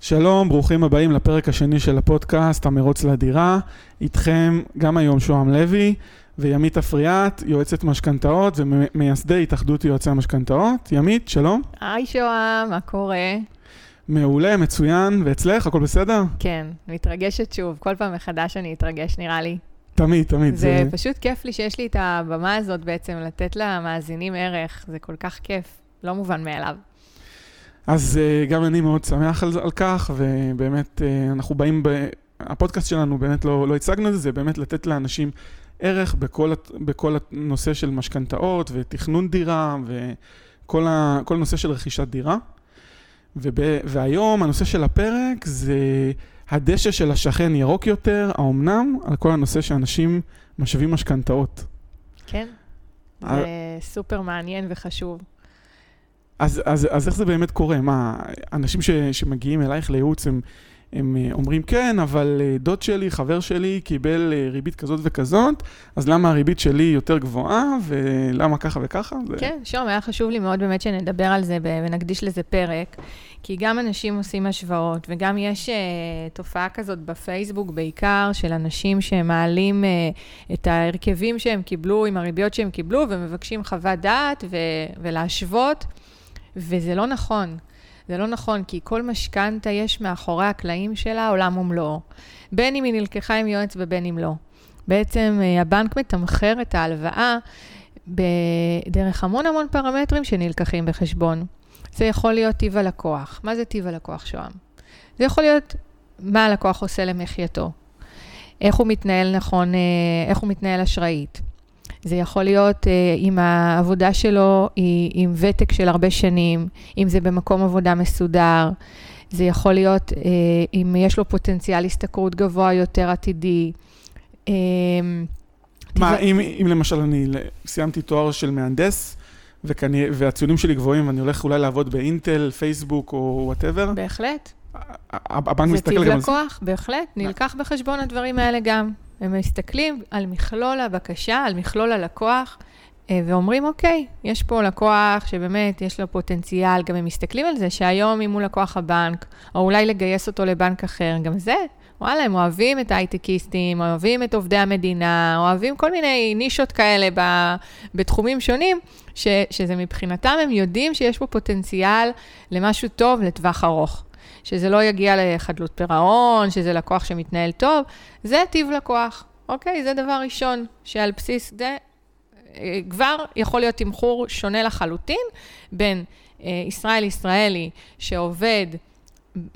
שלום, ברוכים הבאים לפרק השני של הפודקאסט, המרוץ לדירה. איתכם גם היום שוהם לוי וימית אפריאט, יועצת משכנתאות ומייסדי התאחדות יועצי המשכנתאות. ימית, שלום. היי שוהם, מה קורה? מעולה, מצוין, ואצלך, הכל בסדר? כן, מתרגשת שוב, כל פעם מחדש אני אתרגש, נראה לי. תמיד, תמיד. זה, זה פשוט כיף לי שיש לי את הבמה הזאת בעצם, לתת למאזינים ערך, זה כל כך כיף, לא מובן מאליו. אז uh, גם אני מאוד שמח על, על כך, ובאמת uh, אנחנו באים, ב... הפודקאסט שלנו באמת לא, לא הצגנו את זה, זה באמת לתת לאנשים ערך בכל, בכל הנושא של משכנתאות ותכנון דירה וכל ה, הנושא של רכישת דירה. וב, והיום הנושא של הפרק זה הדשא של השכן ירוק יותר, האומנם, על כל הנושא שאנשים משווים משכנתאות. כן, זה סופר מעניין וחשוב. אז, אז, אז איך זה באמת קורה? מה, אנשים ש, שמגיעים אלייך לייעוץ הם, הם אה, אומרים כן, אבל אה, דוד שלי, חבר שלי, קיבל אה, ריבית כזאת וכזאת, אז למה הריבית שלי יותר גבוהה, ולמה ככה וככה? כן, שום, היה חשוב לי מאוד באמת שנדבר על זה ונקדיש לזה פרק, כי גם אנשים עושים השוואות, וגם יש uh, תופעה כזאת בפייסבוק בעיקר, של אנשים שמעלים uh, את ההרכבים שהם קיבלו עם הריביות שהם קיבלו, ומבקשים חוות דעת ו- ולהשוות. וזה לא נכון. זה לא נכון, כי כל משכנתה יש מאחורי הקלעים שלה עולם ומלואו. בין אם היא נלקחה עם יועץ ובין אם לא. בעצם אה, הבנק מתמחר את ההלוואה בדרך המון המון פרמטרים שנלקחים בחשבון. זה יכול להיות טיב הלקוח. מה זה טיב הלקוח, שוהם? זה יכול להיות מה הלקוח עושה למחייתו, איך הוא מתנהל נכון, אה, איך הוא מתנהל אשראית, זה יכול להיות אה, אם העבודה שלו היא עם ותק של הרבה שנים, אם זה במקום עבודה מסודר. זה יכול להיות אה, אם יש לו פוטנציאל השתכרות גבוה יותר עתידי. אה, מה. אם, אם למשל אני סיימתי תואר של מהנדס, וכני, והציונים שלי גבוהים, ואני הולך אולי לעבוד באינטל, פייסבוק או whatever? בהחלט. הבנק מסתכל גם על זה? זה טיב לקוח, בהחלט. נלקח בחשבון הדברים האלה גם. הם מסתכלים על מכלול הבקשה, על מכלול הלקוח, אה, ואומרים, אוקיי, יש פה לקוח שבאמת יש לו פוטנציאל, גם הם מסתכלים על זה שהיום אם הוא לקוח הבנק, או אולי לגייס אותו לבנק אחר, גם זה, וואלה, הם אוהבים את ההייטקיסטים, אוהבים את עובדי המדינה, אוהבים כל מיני נישות כאלה ב, בתחומים שונים, ש, שזה מבחינתם, הם יודעים שיש פה פוטנציאל למשהו טוב לטווח ארוך. שזה לא יגיע לחדלות פירעון, שזה לקוח שמתנהל טוב, זה טיב לקוח, אוקיי? זה דבר ראשון, שעל בסיס זה אה, כבר יכול להיות תמחור שונה לחלוטין בין אה, ישראל ישראלי שעובד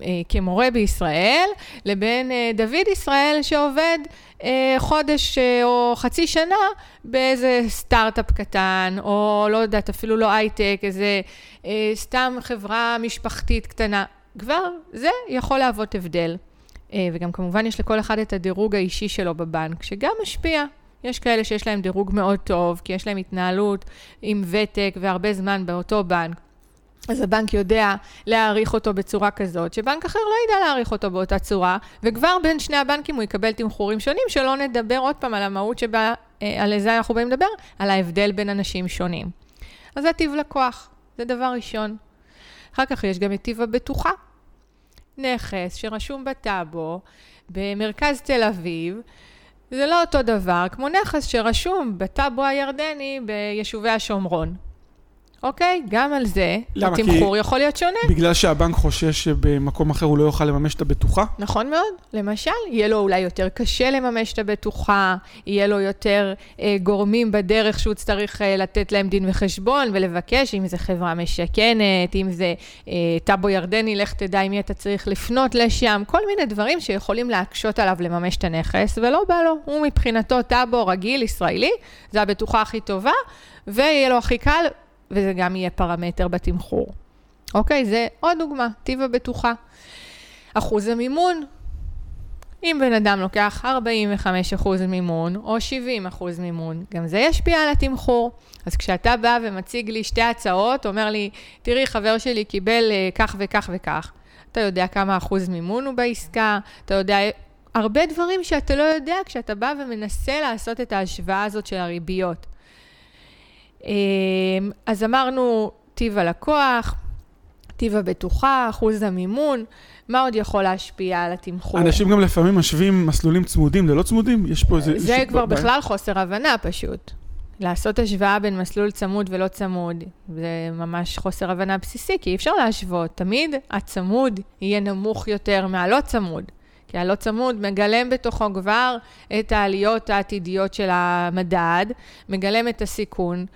אה, כמורה בישראל, לבין דוד ישראל שעובד חודש או חצי שנה באיזה סטארט-אפ קטן, או לא יודעת, אפילו לא הייטק, איזה סתם חברה משפחתית קטנה. כבר זה יכול להוות הבדל. אה, וגם כמובן יש לכל אחד את הדירוג האישי שלו בבנק, שגם משפיע. יש כאלה שיש להם דירוג מאוד טוב, כי יש להם התנהלות עם ותק והרבה זמן באותו בנק. אז הבנק יודע להעריך אותו בצורה כזאת, שבנק אחר לא ידע להעריך אותו באותה צורה, וכבר בין שני הבנקים הוא יקבל תמחורים שונים, שלא נדבר עוד פעם על המהות שבה, אה, על איזה אנחנו באים לדבר, על ההבדל בין אנשים שונים. אז זה טיב לקוח, זה דבר ראשון. אחר כך יש גם את טיב הבטוחה. נכס שרשום בטאבו במרכז תל אביב, זה לא אותו דבר כמו נכס שרשום בטאבו הירדני ביישובי השומרון. אוקיי? גם על זה, למה? התמחור יכול להיות שונה. בגלל שהבנק חושש שבמקום אחר הוא לא יוכל לממש את הבטוחה? נכון מאוד. למשל, יהיה לו אולי יותר קשה לממש את הבטוחה, יהיה לו יותר אה, גורמים בדרך שהוא צריך אה, לתת להם דין וחשבון ולבקש, אם זה חברה משכנת, אם זה אה, טאבו ירדני, לך תדע עם מי אתה צריך לפנות לשם, כל מיני דברים שיכולים להקשות עליו לממש את הנכס, ולא בא לו. הוא מבחינתו טאבו רגיל, ישראלי, זה הבטוחה הכי טובה, ויהיה לו הכי קל, וזה גם יהיה פרמטר בתמחור. אוקיי, זה עוד דוגמה, טיב הבטוחה. אחוז המימון, אם בן אדם לוקח 45% מימון או 70% מימון, גם זה ישפיע על התמחור. אז כשאתה בא ומציג לי שתי הצעות, אומר לי, תראי, חבר שלי קיבל uh, כך וכך וכך, אתה יודע כמה אחוז מימון הוא בעסקה, אתה יודע הרבה דברים שאתה לא יודע כשאתה בא ומנסה לעשות את ההשוואה הזאת של הריביות. אמ, אז אמרנו טיב הלקוח, טיב הבטוחה, אחוז המימון, מה עוד יכול להשפיע על התמחור? אנשים גם לפעמים משווים מסלולים צמודים ללא צמודים, יש פה איזה... זה כבר בעיה. בכלל חוסר הבנה פשוט. לעשות השוואה בין מסלול צמוד ולא צמוד, זה ממש חוסר הבנה בסיסי, כי אי אפשר להשוות. תמיד הצמוד יהיה נמוך יותר מהלא צמוד. כי הלא צמוד מגלם בתוכו כבר את העליות העתידיות של המדד, מגלם את הסיכון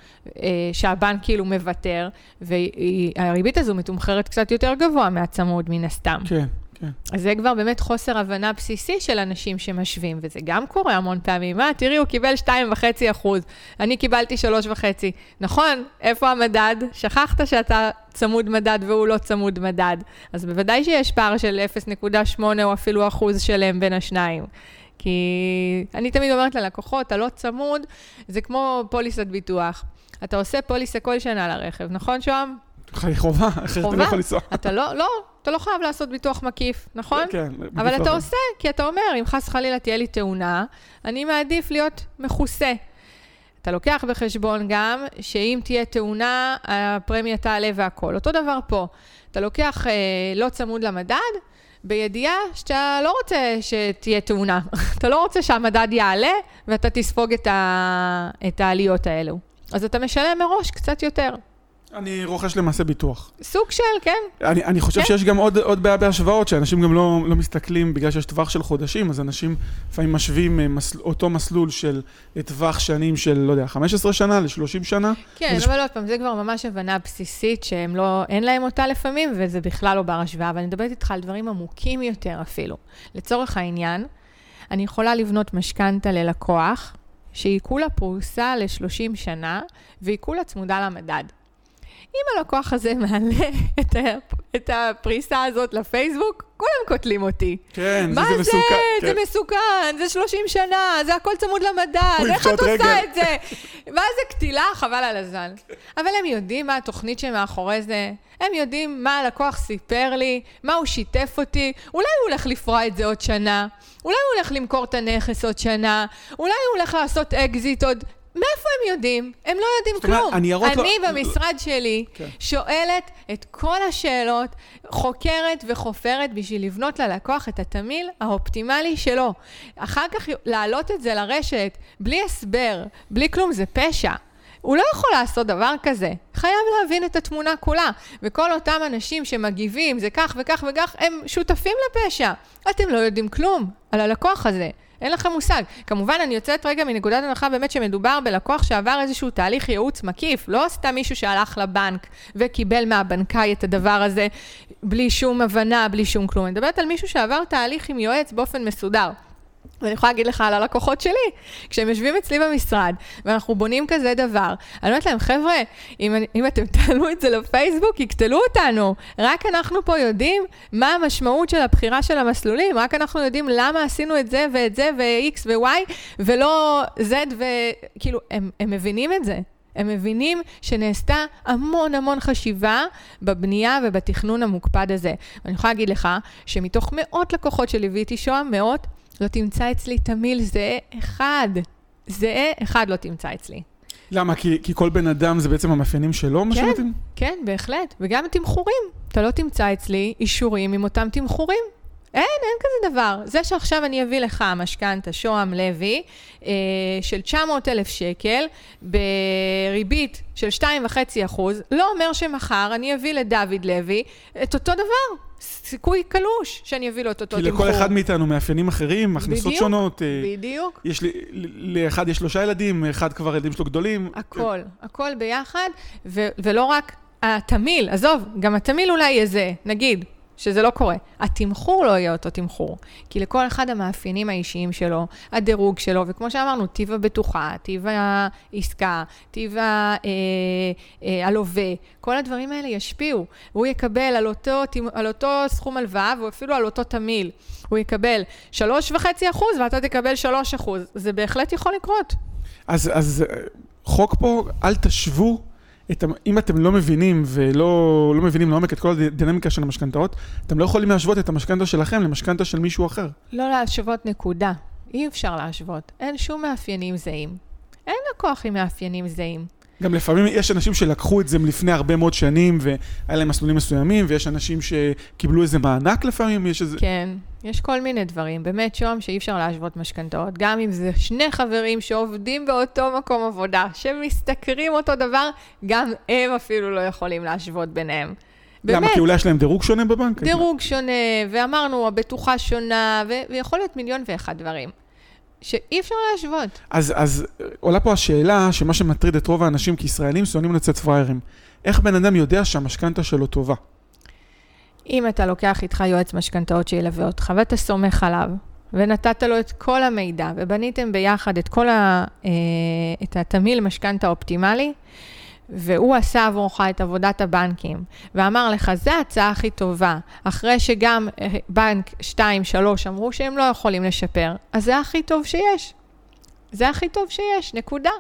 אה, שהבנק כאילו מוותר, והריבית הזו מתומחרת קצת יותר גבוה מהצמוד מן הסתם. כן, כן. אז זה כבר באמת חוסר הבנה בסיסי של אנשים שמשווים, וזה גם קורה המון פעמים. מה, תראי, הוא קיבל 2.5 אחוז, אני קיבלתי 3.5. נכון, איפה המדד? שכחת שאתה צמוד מדד והוא לא צמוד מדד. אז בוודאי שיש פער של 0.8 או אפילו אחוז שלם בין השניים. כי אני תמיד אומרת ללקוחות, הלא צמוד זה כמו פוליסת ביטוח. אתה עושה פוליסה כל שנה לרכב, נכון, שוהם? חובה, אחרת אתה. לא יכול לנסוע. אתה לא, לא, אתה לא חייב לעשות ביטוח מקיף, נכון? כן, אבל בדיוק אתה. עושה, כי אתה אומר, אם חס וחלילה תהיה לי תאונה, אני מעדיף להיות מכוסה. אתה לוקח בחשבון גם שאם תהיה תאונה, הפרמיה תעלה והכול. אותו דבר פה. אתה לוקח אה, לא צמוד למדד, בידיעה שאתה לא רוצה שתהיה תאונה. אתה לא רוצה שהמדד יעלה ואתה תספוג את, ה... את העליות האלו. אז אתה משלם מראש קצת יותר. אני רוכש למעשה ביטוח. סוג של, כן, אני, אני חושב כן. שיש גם עוד, עוד בעיה בהשוואות, שאנשים גם לא, לא מסתכלים, בגלל שיש טווח של חודשים, אז אנשים לפעמים משווים אה, מסל, אותו מסלול של טווח שנים של, לא יודע, 15 שנה ל-30 שנה. כן, אבל עוד פעם, זה כבר ממש הבנה בסיסית שהם לא, אין להם אותה לפעמים, וזה בכלל לא בר השוואה, אבל אני מדברת איתך על דברים עמוקים יותר אפילו. לצורך העניין, אני יכולה לבנות משכנתה ללקוח, שהיא כולה פרוסה ל-30 שנה, והיא כולה צמודה למדד. אם הלקוח הזה מעלה את, ה, את הפריסה הזאת לפייסבוק, כולם קוטלים אותי. כן, מה זה? מסוכן. זה כן. מסוכן, זה 30 שנה, זה הכל צמוד למדד, איך את עושה רגל. את זה? מה זה קטילה? חבל על הזמן. אבל הם יודעים מה התוכנית שמאחורי זה, הם יודעים מה הלקוח סיפר לי, מה הוא שיתף אותי, אולי הוא הולך לפרוע את זה עוד שנה, אולי הוא הולך למכור את הנכס עוד שנה, אולי הוא הולך לעשות אקזיט עוד... מאיפה הם יודעים? הם לא יודעים כלום. לא- אני במשרד שלי כן. שואלת את כל השאלות, חוקרת וחופרת בשביל לבנות ללקוח את התמהיל האופטימלי שלו. אחר כך להעלות את זה לרשת בלי הסבר, בלי כלום, זה פשע. הוא לא יכול לעשות דבר כזה. חייב להבין את התמונה כולה. וכל אותם אנשים שמגיבים, זה כך וכך וכך, הם שותפים לפשע. אתם לא יודעים כלום על הלקוח הזה. אין לכם מושג. כמובן, אני יוצאת רגע מנקודת הנחה באמת שמדובר בלקוח שעבר איזשהו תהליך ייעוץ מקיף, לא סתם מישהו שהלך לבנק וקיבל מהבנקאי את הדבר הזה בלי שום הבנה, בלי שום כלום. אני מדברת על מישהו שעבר תהליך עם יועץ באופן מסודר. ואני יכולה להגיד לך על הלקוחות שלי, כשהם יושבים אצלי במשרד, ואנחנו בונים כזה דבר, אני אומרת להם, חבר'ה, אם, אני- אם אתם תעלו את זה לפייסבוק, יקטלו אותנו. רק אנחנו פה יודעים מה המשמעות של הבחירה של המסלולים, רק אנחנו יודעים למה עשינו את זה ואת זה ו-X ו-Y, ולא Z וכאילו, הם, הם מבינים את זה. הם מבינים שנעשתה המון המון חשיבה בבנייה ובתכנון המוקפד הזה. ואני יכולה להגיד לך שמתוך מאות לקוחות שליוויתי שוהם, מאות, לא תמצא אצלי תמיל זהה אחד. זהה אחד לא תמצא אצלי. למה? כי, כי כל בן אדם זה בעצם המאפיינים שלו, מה כן. שמתאים? כן, בהחלט. וגם תמחורים. אתה לא תמצא אצלי אישורים עם אותם תמחורים. אין, אין כזה דבר. זה שעכשיו אני אביא לך משכנתה, שוהם לוי, אה, של 900 אלף שקל, בריבית של 2.5 אחוז, לא אומר שמחר אני אביא לדוד לוי את אותו דבר. סיכוי קלוש שאני אביא לו את אותו כי תמחור. לכל אחד מאיתנו מאפיינים אחרים, הכנסות בדיוק, שונות. אה, בדיוק. יש לי, לאחד יש שלושה ילדים, אחד כבר הילדים שלו גדולים. הכל, הכל ביחד, ו- ולא רק התמהיל, עזוב, גם התמהיל אולי יהיה זה, נגיד, שזה לא קורה. התמחור לא יהיה אותו תמחור, כי לכל אחד המאפיינים האישיים שלו, הדירוג שלו, וכמו שאמרנו, טיב הבטוחה, טיב העסקה, טיב אה, אה, הלווה, כל הדברים האלה ישפיעו. הוא יקבל על אותו, על אותו סכום הלוואה, ואפילו על אותו תמהיל. הוא יקבל 3.5 אחוז ואתה תקבל 3 אחוז. זה בהחלט יכול לקרות. אז, אז אה, חוק פה, אל תשוו, את, אם אתם לא מבינים ולא לא מבינים לעומק את כל הדינמיקה של המשכנתאות, אתם לא יכולים להשוות את המשכנתה שלכם למשכנתה של מישהו אחר. לא להשוות נקודה. אי אפשר להשוות. אין שום מאפיינים זהים. אין לקוח עם מאפיינים זהים. גם לפעמים יש אנשים שלקחו את זה לפני הרבה מאוד שנים, והיה להם מסלולים מסוימים, ויש אנשים שקיבלו איזה מענק לפעמים, יש איזה... כן, יש כל מיני דברים. באמת, שוהם, שאי אפשר להשוות משכנתאות. גם אם זה שני חברים שעובדים באותו מקום עבודה, שמשתכרים אותו דבר, גם הם אפילו לא יכולים להשוות ביניהם. למה? באמת. כי אולי יש להם דירוג שונה בבנק? דירוג שונה, ואמרנו, הבטוחה שונה, ו- ויכול להיות מיליון ואחד דברים. שאי אפשר להשוות. אז, אז עולה פה השאלה, שמה שמטריד את רוב האנשים כישראלים, שונאים לצאת פראיירים. איך בן אדם יודע שהמשכנתה שלו טובה? אם אתה לוקח איתך יועץ משכנתאות שילווה אותך, ואתה סומך עליו, ונתת לו את כל המידע, ובניתם ביחד את כל ה... אה, את התמהיל משכנתה אופטימלי, והוא עשה עבורך את עבודת הבנקים, ואמר לך, זו ההצעה הכי טובה, אחרי שגם אה, בנק 2, 3 אמרו שהם לא יכולים לשפר, אז זה הכי טוב שיש. זה הכי טוב שיש, נקודה.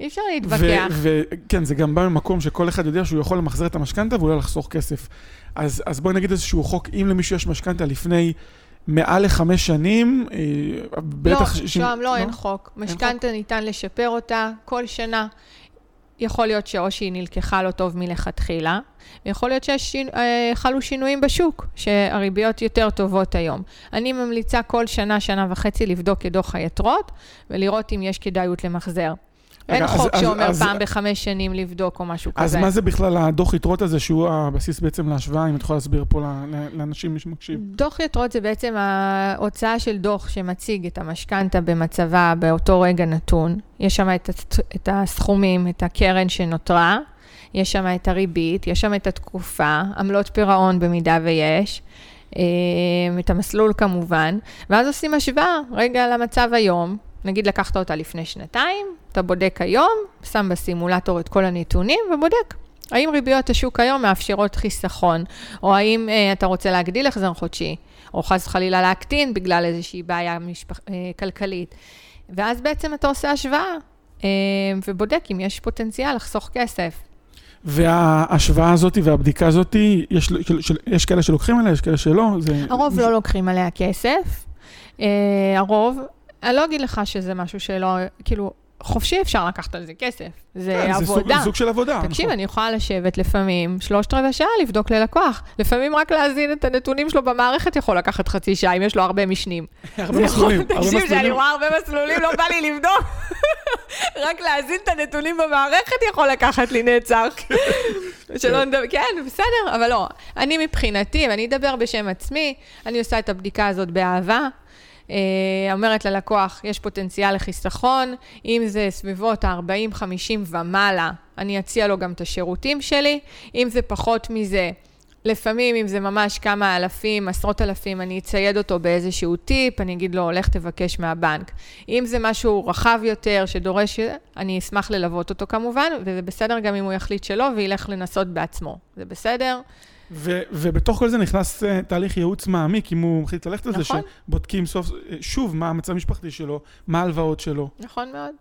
אי אפשר להתווכח. וכן, זה גם בא ממקום שכל אחד יודע שהוא יכול למחזר את המשכנתה ואולי לחסוך כסף. אז, אז בואי נגיד איזשהו חוק, אם למישהו יש משכנתה לפני מעל לחמש שנים, אה, בטח... לא, שוהם, לא, אין חוק. משכנתה ניתן לשפר אותה כל שנה. יכול להיות שאו שהיא נלקחה לא טוב מלכתחילה, ויכול להיות שחלו שינויים בשוק, שהריביות יותר טובות היום. אני ממליצה כל שנה, שנה וחצי לבדוק את דוח היתרות, ולראות אם יש כדאיות למחזר. אין אז- חוק אז- שאומר אז- פעם בחמש שנים לבדוק או משהו אז כזה. מה זה בכלל הדוח יתרות הזה, שהוא הבסיס בעצם להשוואה, אם את יכולה להסביר פה לאנשים, מי שמקשיב? דוח יתרות זה בעצם ההוצאה של דוח שמציג את המשכנתה במצבה באותו רגע נתון. יש שם את, את הסכומים, את הקרן שנותרה, יש שם את הריבית, יש שם את התקופה, עמלות פירעון במידה ויש, אה, את המסלול כמובן, ואז עושים השוואה רגע למצב היום. נגיד לקחת אותה לפני שנתיים, אתה בודק היום, שם בסימולטור את כל הנתונים ובודק. האם ריביות השוק היום מאפשרות חיסכון, או האם אה, אתה רוצה להגדיל החזר חודשי, או חס וחלילה להקטין בגלל איזושהי בעיה משפח, אה, כלכלית. ואז בעצם אתה עושה השוואה, אה, ובודק אם יש פוטנציאל לחסוך כסף. וההשוואה הזאת והבדיקה הזאת, יש, של, של, יש כאלה שלוקחים עליה, יש כאלה שלא. זה, הרוב לא לוקחים עליה כסף. אה, הרוב, אני לא אגיד לך שזה משהו שלא, כאילו, חופשי אפשר לקחת על זה כסף. זה כן, זה סוג, עבודה. סוג של עבודה. תקשיב, נכון. אני יכולה לשבת לפעמים שלושת רבעי שעה לבדוק ללקוח. לפעמים רק להזין את הנתונים שלו במערכת יכול לקחת חצי שעה, אם יש לו הרבה משנים. הרבה מסלולים, תקשיב, שאני. רואה הרבה מסלולים, לא בא לי לבדוק. רק להזין את הנתונים במערכת יכול לקחת לי נצח. שלא נדבר, כן, בסדר, אבל לא. אני מבחינתי, ואני אדבר בשם עצמי, אני עושה את הבדיקה הזאת באהבה. אה, אומרת ללקוח, יש פוטנציאל לחיסכון, אם זה סביבות ה-40-50 ומעלה, אני אציע לו גם את השירותים שלי, אם זה פחות מזה, לפעמים, אם זה ממש כמה אלפים, עשרות אלפים, אני אצייד אותו באיזשהו טיפ, אני אגיד לו, לך תבקש מהבנק. אם זה משהו רחב יותר, שדורש, אני אשמח ללוות אותו כמובן, וזה בסדר גם אם הוא יחליט שלא וילך לנסות בעצמו. זה בסדר? ו- ובתוך כל זה נכנס uh, תהליך ייעוץ מעמיק, אם הוא מחליט ללכת על זה, נכון. שבודקים סוף, אה, שוב מה המצב המשפחתי שלו, מה ההלוואות שלו. נכון מאוד.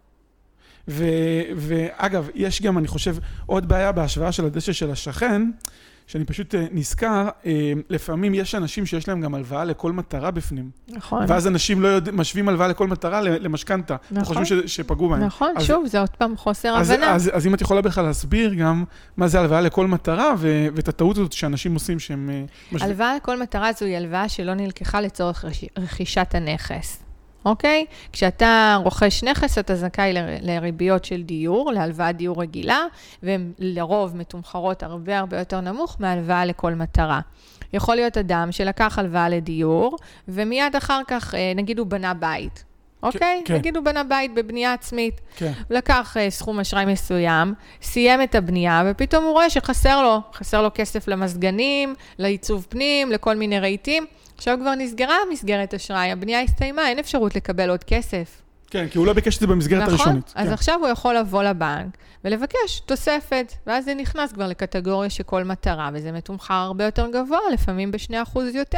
ו- ואגב, יש גם, אני חושב, עוד בעיה בהשוואה של הדשא של השכן, שאני פשוט אה, נזכר, אה, לפעמים יש אנשים שיש להם גם הלוואה לכל מטרה בפנים. נכון. ואז אנשים לא יודע, משווים הלוואה לכל מטרה למשכנתה. נכון. חושבים ש- שפגעו בהם. נכון, אז- שוב, זה עוד פעם חוסר אז, הבנה. אז, אז אם את יכולה בכלל להסביר גם מה זה הלוואה לכל מטרה, ו- ואת הטעות הזאת שאנשים עושים שהם... אה, משווים. הלוואה לכל מטרה זוהי הלוואה שלא נלקחה לצורך רכישת הנכס, אוקיי? כשאתה רוכש נכס, אתה זכאי לריביות של דיור, להלוואת דיור רגילה, והן לרוב מתומחרות הרבה הרבה יותר נמוך מהלוואה לכל מטרה. יכול להיות אדם שלקח הלוואה לדיור, ומיד אחר כך, אה, נגיד הוא בנה בית. אוקיי? כן. נגיד הוא בנה בית בבנייה עצמית. כן. הוא לקח uh, סכום אשראי מסוים, סיים את הבנייה, ופתאום הוא רואה שחסר לו, חסר לו כסף למזגנים, לעיצוב פנים, לכל מיני רהיטים. עכשיו כבר נסגרה מסגרת אשראי, הבנייה הסתיימה, אין אפשרות לקבל עוד כסף. כן, כי הוא לא ביקש את זה במסגרת נכון? הראשונית. אז כן. עכשיו הוא יכול לבוא לבנק ולבקש תוספת, ואז זה נכנס כבר לקטגוריה של כל מטרה, וזה מתומחר הרבה יותר גבוה, לפעמים ב-2% יותר.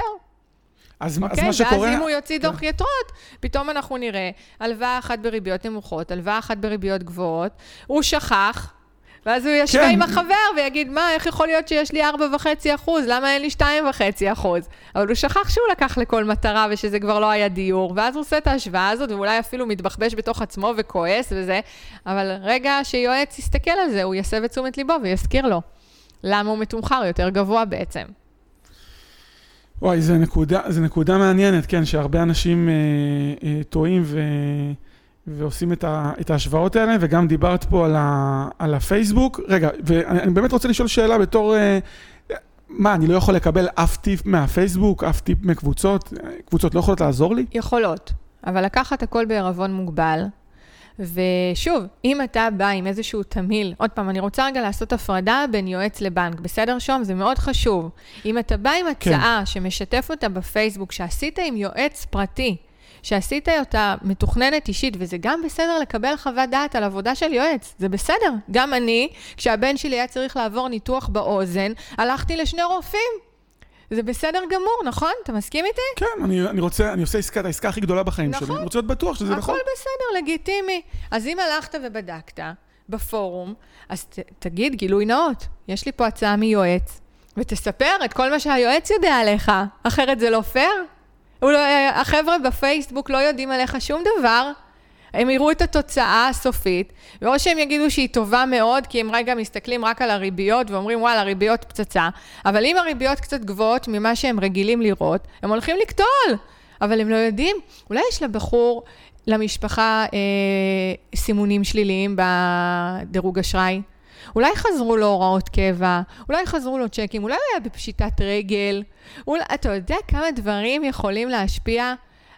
אז, מה- אז אוקיי? מה שקורה... ואז אם הוא יוציא כן. דוח יתרות, פתאום אנחנו נראה הלוואה אחת בריביות נמוכות, הלוואה אחת בריביות גבוהות, הוא שכח, ואז הוא ישווה כן. עם החבר ויגיד, מה, איך יכול להיות שיש לי 4.5 אחוז? למה אין לי 2.5 אחוז? אבל הוא שכח שהוא לקח לכל מטרה ושזה כבר לא היה דיור, ואז הוא עושה את ההשוואה הזאת, ואולי אפילו מתבחבש בתוך עצמו וכועס וזה, אבל רגע שיועץ יסתכל על זה, הוא יסב את תשומת ליבו ויזכיר לו. למה הוא מתומחר יותר גבוה בעצם. וואי, זו נקודה, נקודה מעניינת, כן, שהרבה אנשים אה, אה, טועים ו, ועושים את, ה, את ההשוואות האלה, וגם דיברת פה על, ה, על הפייסבוק. רגע, ואני אני באמת רוצה לשאול שאלה בתור... אה, מה, אני לא יכול לקבל אף טיפ מהפייסבוק, אף טיפ מקבוצות? קבוצות לא יכולות לעזור לי? יכולות, אבל לקחת הכל בערבון מוגבל. ושוב, אם אתה בא עם איזשהו תמהיל, עוד פעם, אני רוצה רגע לעשות הפרדה בין יועץ לבנק, בסדר שום? זה מאוד חשוב. אם אתה בא עם הצעה כן. שמשתף אותה בפייסבוק, שעשית עם יועץ פרטי, שעשית אותה מתוכננת אישית, וזה גם בסדר לקבל חוות דעת על עבודה של יועץ, זה בסדר. גם אני, כשהבן שלי היה צריך לעבור ניתוח באוזן, הלכתי לשני רופאים. זה בסדר גמור, נכון? אתה מסכים איתי? כן, אני, אני רוצה, אני עושה עסקה, את העסקה הכי גדולה בחיים נכון. שלי. אני רוצה להיות בטוח שזה נכון. הכל בסדר, לגיטימי. אז אם הלכת ובדקת בפורום, אז ת, תגיד גילוי נאות, יש לי פה הצעה מיועץ, ותספר את כל מה שהיועץ יודע עליך, אחרת זה לא פייר. לא, החבר'ה בפייסבוק לא יודעים עליך שום דבר, הם יראו את התוצאה הסופית, ואו שהם יגידו שהיא טובה מאוד, כי הם רגע מסתכלים רק על הריביות ואומרים, וואלה, ריביות פצצה, אבל אם הריביות קצת גבוהות ממה שהם רגילים לראות, הם הולכים לקטול, אבל הם לא יודעים, אולי יש לבחור, למשפחה, אה, סימונים שליליים בדירוג אשראי? אולי חזרו לו הוראות קבע, אולי חזרו לו צ'קים, אולי הוא היה בפשיטת רגל. אולי, אתה יודע כמה דברים יכולים להשפיע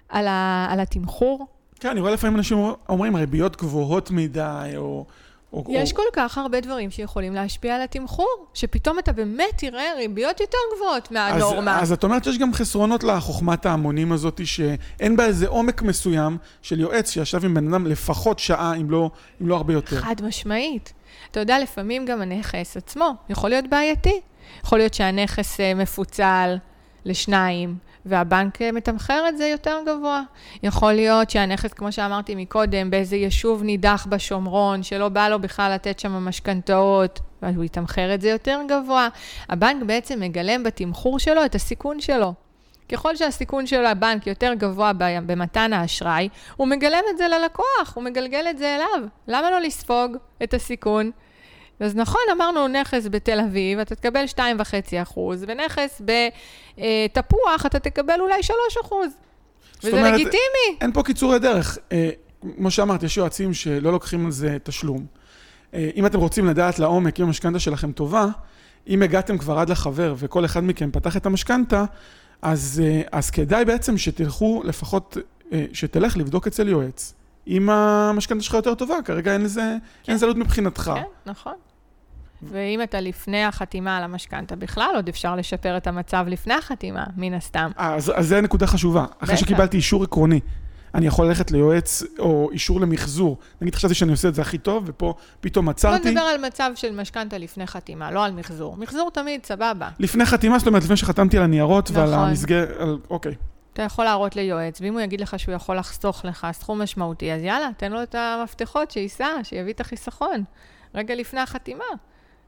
על, ה, על התמחור? כן, אני רואה לפעמים אנשים אומרים ריביות גבוהות מדי, או... או יש או... כל כך הרבה דברים שיכולים להשפיע על התמחור, שפתאום אתה באמת תראה ריביות יותר גבוהות מהנורמה. אז, אז את אומרת שיש גם חסרונות לחוכמת ההמונים הזאת, שאין בה איזה עומק מסוים של יועץ שישב עם בן אדם לפחות שעה, אם לא, אם לא הרבה יותר. חד משמעית. אתה יודע, לפעמים גם הנכס עצמו יכול להיות בעייתי. יכול להיות שהנכס אה, מפוצל לשניים, והבנק מתמחר את זה יותר גבוה. יכול להיות שהנכס, כמו שאמרתי מקודם, באיזה יישוב נידח בשומרון, שלא בא לו בכלל לתת שם משכנתאות, אז הוא יתמחר את זה יותר גבוה. הבנק בעצם מגלם בתמחור שלו את הסיכון שלו. ככל שהסיכון של הבנק יותר גבוה במתן האשראי, הוא מגלם את זה ללקוח, הוא מגלגל את זה אליו. למה לא לספוג את הסיכון? אז נכון, אמרנו נכס בתל אביב, אתה תקבל 2.5 אחוז, ונכס בתפוח, אתה תקבל אולי 3 אחוז. וזה אומרת, לגיטימי. אין פה קיצורי דרך. אה, כמו שאמרת, יש יועצים שלא לוקחים על זה תשלום. אה, אם אתם רוצים לדעת לעומק אם המשכנתה שלכם טובה, אם הגעתם כבר עד לחבר וכל אחד מכם פתח את המשכנתה, אז, אה, אז כדאי בעצם שתלכו לפחות, שתלך לבדוק אצל יועץ. אם המשכנתה שלך יותר טובה, כרגע אין לזה, כן. אין לזה עלות מבחינתך. כן, נכון. ואם אתה לפני החתימה על המשכנתה בכלל, עוד אפשר לשפר את המצב לפני החתימה, מן הסתם. אז, אז זו נקודה חשובה. אחרי שקיבלתי אישור עקרוני, אני יכול ללכת ליועץ או אישור למחזור. נגיד, חשבתי שאני עושה את זה הכי טוב, ופה פתאום עצרתי. בוא נדבר על מצב של משכנתה לפני חתימה, לא על מחזור. מחזור תמיד, סבבה. לפני חתימה, זאת אומרת, לפני שחתמתי על הניירות נכון. ועל המסגר... על... אוקיי. אתה יכול להראות ליועץ, ואם הוא יגיד לך שהוא יכול לחסוך לך סכום משמעותי, אז יאללה, תן לו את המפתחות, שייסע, שיביא את החיסכון. רגע לפני החתימה.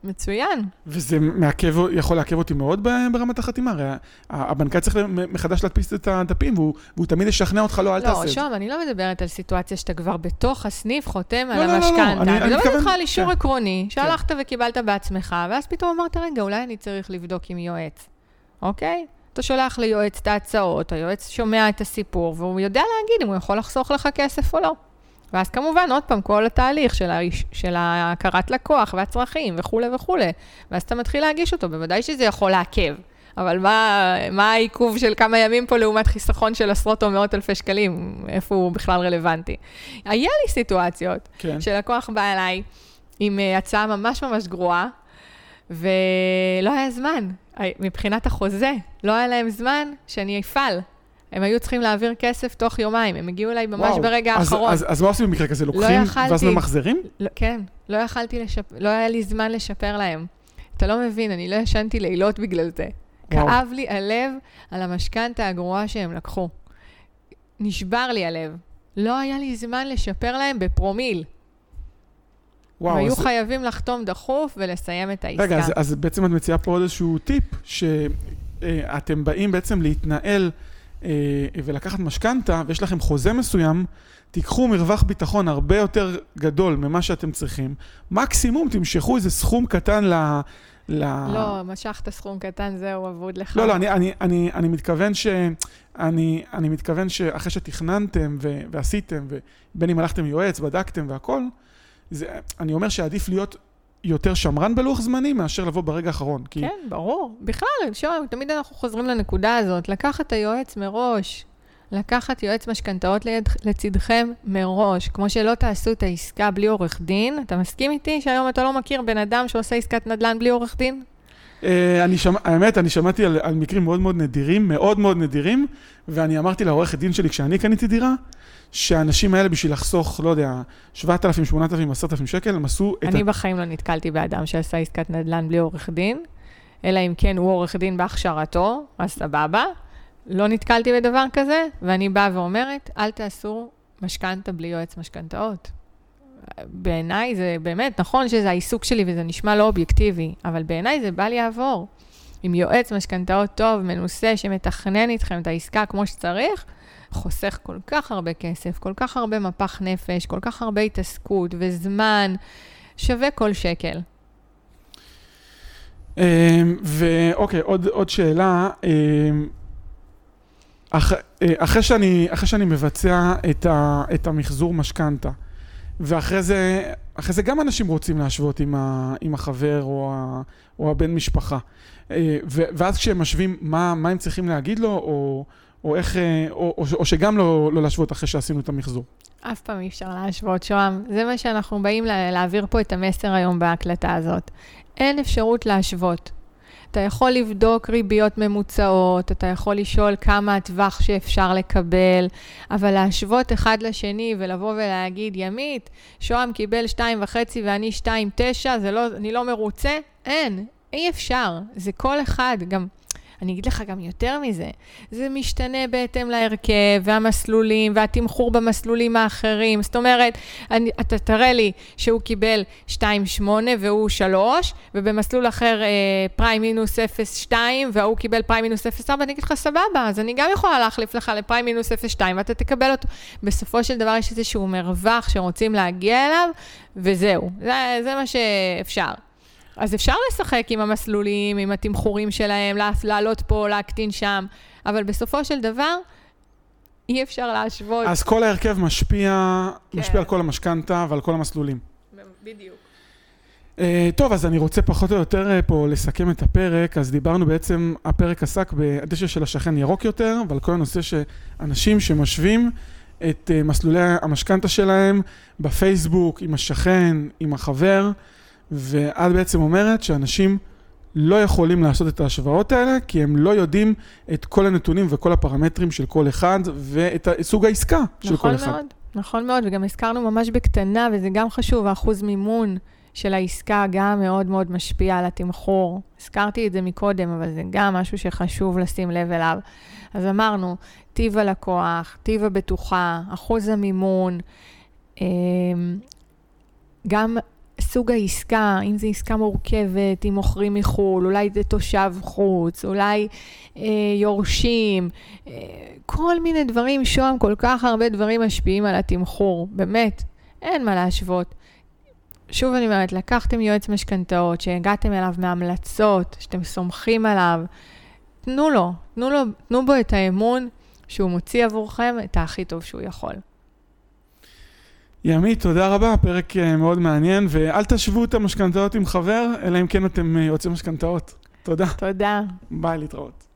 מצוין. וזה מעכב, יכול לעכב אותי מאוד ברמת החתימה, הרי הבנקאי צריך מחדש להדפיס את הדפים, והוא, והוא תמיד ישכנע אותך, לא, אל לא, תעשה את זה. לא, שוב, אני לא מדברת על סיטואציה שאתה כבר בתוך הסניף חותם לא, על לא, המשכנתה. לא, לא, לא, אני, מדברת איתך על אישור כן. עקרוני, שהלכת כן. וקיבלת בעצמך, ואז פתאום אמרת, רגע, אולי אני צריך לבדוק עם יועץ, אוקיי? אתה שולח ליועץ את ההצעות, היועץ שומע את הסיפור, והוא יודע להגיד אם הוא יכול לחסוך לך כסף או לא. ואז כמובן, עוד פעם, כל התהליך של, האיש, של הכרת לקוח והצרכים וכולי וכולי. ואז אתה מתחיל להגיש אותו, בוודאי שזה יכול לעכב. אבל מה, מה העיכוב של כמה ימים פה לעומת חיסכון של עשרות או מאות אלפי שקלים? איפה הוא בכלל רלוונטי? היה לי סיטואציות כן. שלקוח בא אליי עם אה, הצעה ממש ממש גרועה, ולא היה זמן. מבחינת החוזה, לא היה להם זמן שאני אפעל. הם היו צריכים להעביר כסף תוך יומיים, הם הגיעו אליי ממש וואו. ברגע אז, האחרון. אז, אז, אז מה עושים במקרה כזה? לוקחים לא ואז ממחזרים? לא, כן, לא יכלתי לשפר, לא היה לי זמן לשפר להם. אתה לא מבין, אני לא ישנתי לילות בגלל זה. וואו. כאב לי הלב על המשכנתה הגרועה שהם לקחו. נשבר לי הלב. לא היה לי זמן לשפר להם בפרומיל. וואו, והיו אז... חייבים לחתום דחוף ולסיים את העסקה. רגע, אז, אז בעצם את מציעה פה עוד איזשהו טיפ, שאתם באים בעצם להתנהל אה, ולקחת משכנתה, ויש לכם חוזה מסוים, תיקחו מרווח ביטחון הרבה יותר גדול ממה שאתם צריכים. מקסימום תמשכו איזה סכום קטן ל... ל... לא, משכת סכום קטן, זהו, אבוד לך. לא, לא, אני, אני, אני, אני מתכוון ש... אני, אני מתכוון שאחרי שתכננתם ו... ועשיתם, ובין אם הלכתם יועץ, בדקתם והכול, זה, אני אומר שעדיף להיות יותר שמרן בלוח זמנים מאשר לבוא ברגע האחרון. כי... כן, ברור. בכלל, שוב, תמיד אנחנו חוזרים לנקודה הזאת, לקחת את היועץ מראש, לקחת יועץ משכנתאות לצדכם מראש, כמו שלא תעשו את העסקה בלי עורך דין. אתה מסכים איתי שהיום אתה לא מכיר בן אדם שעושה עסקת נדל"ן בלי עורך דין? Uh, אני שמע, האמת, אני שמעתי על, על מקרים מאוד מאוד נדירים, מאוד מאוד נדירים, ואני אמרתי לעורכת דין שלי כשאני קניתי דירה, שהאנשים האלה בשביל לחסוך, לא יודע, 7,000, 8,000, 10,000 שקל, הם עשו את... אני ה... בחיים לא נתקלתי באדם שעשה עסקת נדל"ן בלי עורך דין, אלא אם כן הוא עורך דין בהכשרתו, אז סבבה. לא נתקלתי בדבר כזה, ואני באה ואומרת, אל תעשו משכנתה בלי יועץ משכנתאות. בעיניי זה באמת, נכון שזה העיסוק שלי וזה נשמע לא אובייקטיבי, אבל בעיניי זה בל יעבור. עם יועץ משכנתאות טוב, מנוסה, שמתכנן איתכם את העסקה כמו שצריך, חוסך כל כך הרבה כסף, כל כך הרבה מפח נפש, כל כך הרבה התעסקות וזמן, שווה כל שקל. אמ, ואוקיי, עוד, עוד שאלה. אמ, אח, אה, אחרי, שאני, אחרי שאני מבצע את, ה, את המחזור משכנתה, ואחרי זה, אחרי זה גם אנשים רוצים להשוות עם, ה, עם החבר או, ה, או הבן משפחה. אה, ואז כשהם משווים מה, מה הם צריכים להגיד לו, או, או, איך, אה, או, או, או שגם לא, לא להשוות אחרי שעשינו את המחזור. אף פעם אי אפשר להשוות, שוהם. זה מה שאנחנו באים לה, להעביר פה את המסר היום בהקלטה הזאת. אין אפשרות להשוות. אתה יכול לבדוק ריביות ממוצעות, אתה יכול לשאול כמה הטווח שאפשר לקבל, אבל להשוות אחד לשני ולבוא ולהגיד, ימית, שוהם קיבל 2.5 ואני 2.9, לא, אני לא מרוצה? אין, אי אפשר. זה כל אחד, גם... אני אגיד לך גם יותר מזה, זה משתנה בהתאם להרכב והמסלולים והתמחור במסלולים האחרים. זאת אומרת, אני, אתה תראה לי שהוא קיבל 2.8 והוא 3, ובמסלול אחר אה, פריים מינוס 0.2 והוא קיבל פריים מינוס 0.4, אני אגיד לך, סבבה, אז אני גם יכולה להחליף לך לפריים מינוס 0.2 ואתה תקבל אותו. בסופו של דבר יש איזשהו מרווח שרוצים להגיע אליו, וזהו, זה, זה מה שאפשר. אז אפשר לשחק עם המסלולים, עם התמחורים שלהם, לעלות פה, להקטין שם, אבל בסופו של דבר, אי אפשר להשוות. אז כל ההרכב משפיע, כן. משפיע על כל המשכנתה ועל כל המסלולים. בדיוק. Uh, טוב, אז אני רוצה פחות או יותר uh, פה לסכם את הפרק. אז דיברנו בעצם, הפרק עסק בדשא של השכן ירוק יותר, ועל כל הנושא שאנשים שמשווים את uh, מסלולי המשכנתה שלהם בפייסבוק, עם השכן, עם החבר. ואת בעצם אומרת שאנשים לא יכולים לעשות את ההשוואות האלה, כי הם לא יודעים את כל הנתונים וכל הפרמטרים של כל אחד, ואת סוג העסקה של נכון כל אחד. נכון מאוד, נכון מאוד, וגם הזכרנו ממש בקטנה, וזה גם חשוב, האחוז מימון של העסקה גם מאוד מאוד משפיע על התמחור. הזכרתי את זה מקודם, אבל זה גם משהו שחשוב לשים לב אליו. אז אמרנו, טיב הלקוח, טיב הבטוחה, אחוז המימון, אמ, גם סוג העסקה, אם זו עסקה מורכבת, אם מוכרים מחו"ל, אולי זה תושב חוץ, אולי אה, יורשים, אה, כל מיני דברים, שוהם, כל כך הרבה דברים משפיעים על התמחור, באמת, אין מה להשוות. שוב אני אומרת, לקחתם יועץ משכנתאות, שהגעתם אליו מהמלצות, שאתם סומכים עליו, תנו לו, תנו לו, תנו בו את האמון שהוא מוציא עבורכם את הכי טוב שהוא יכול. ימית, תודה רבה, פרק אה, מאוד מעניין, ואל תשוו את המשכנתאות עם חבר, אלא אם כן אתם אה, יועצי משכנתאות. תודה. תודה. ביי, להתראות.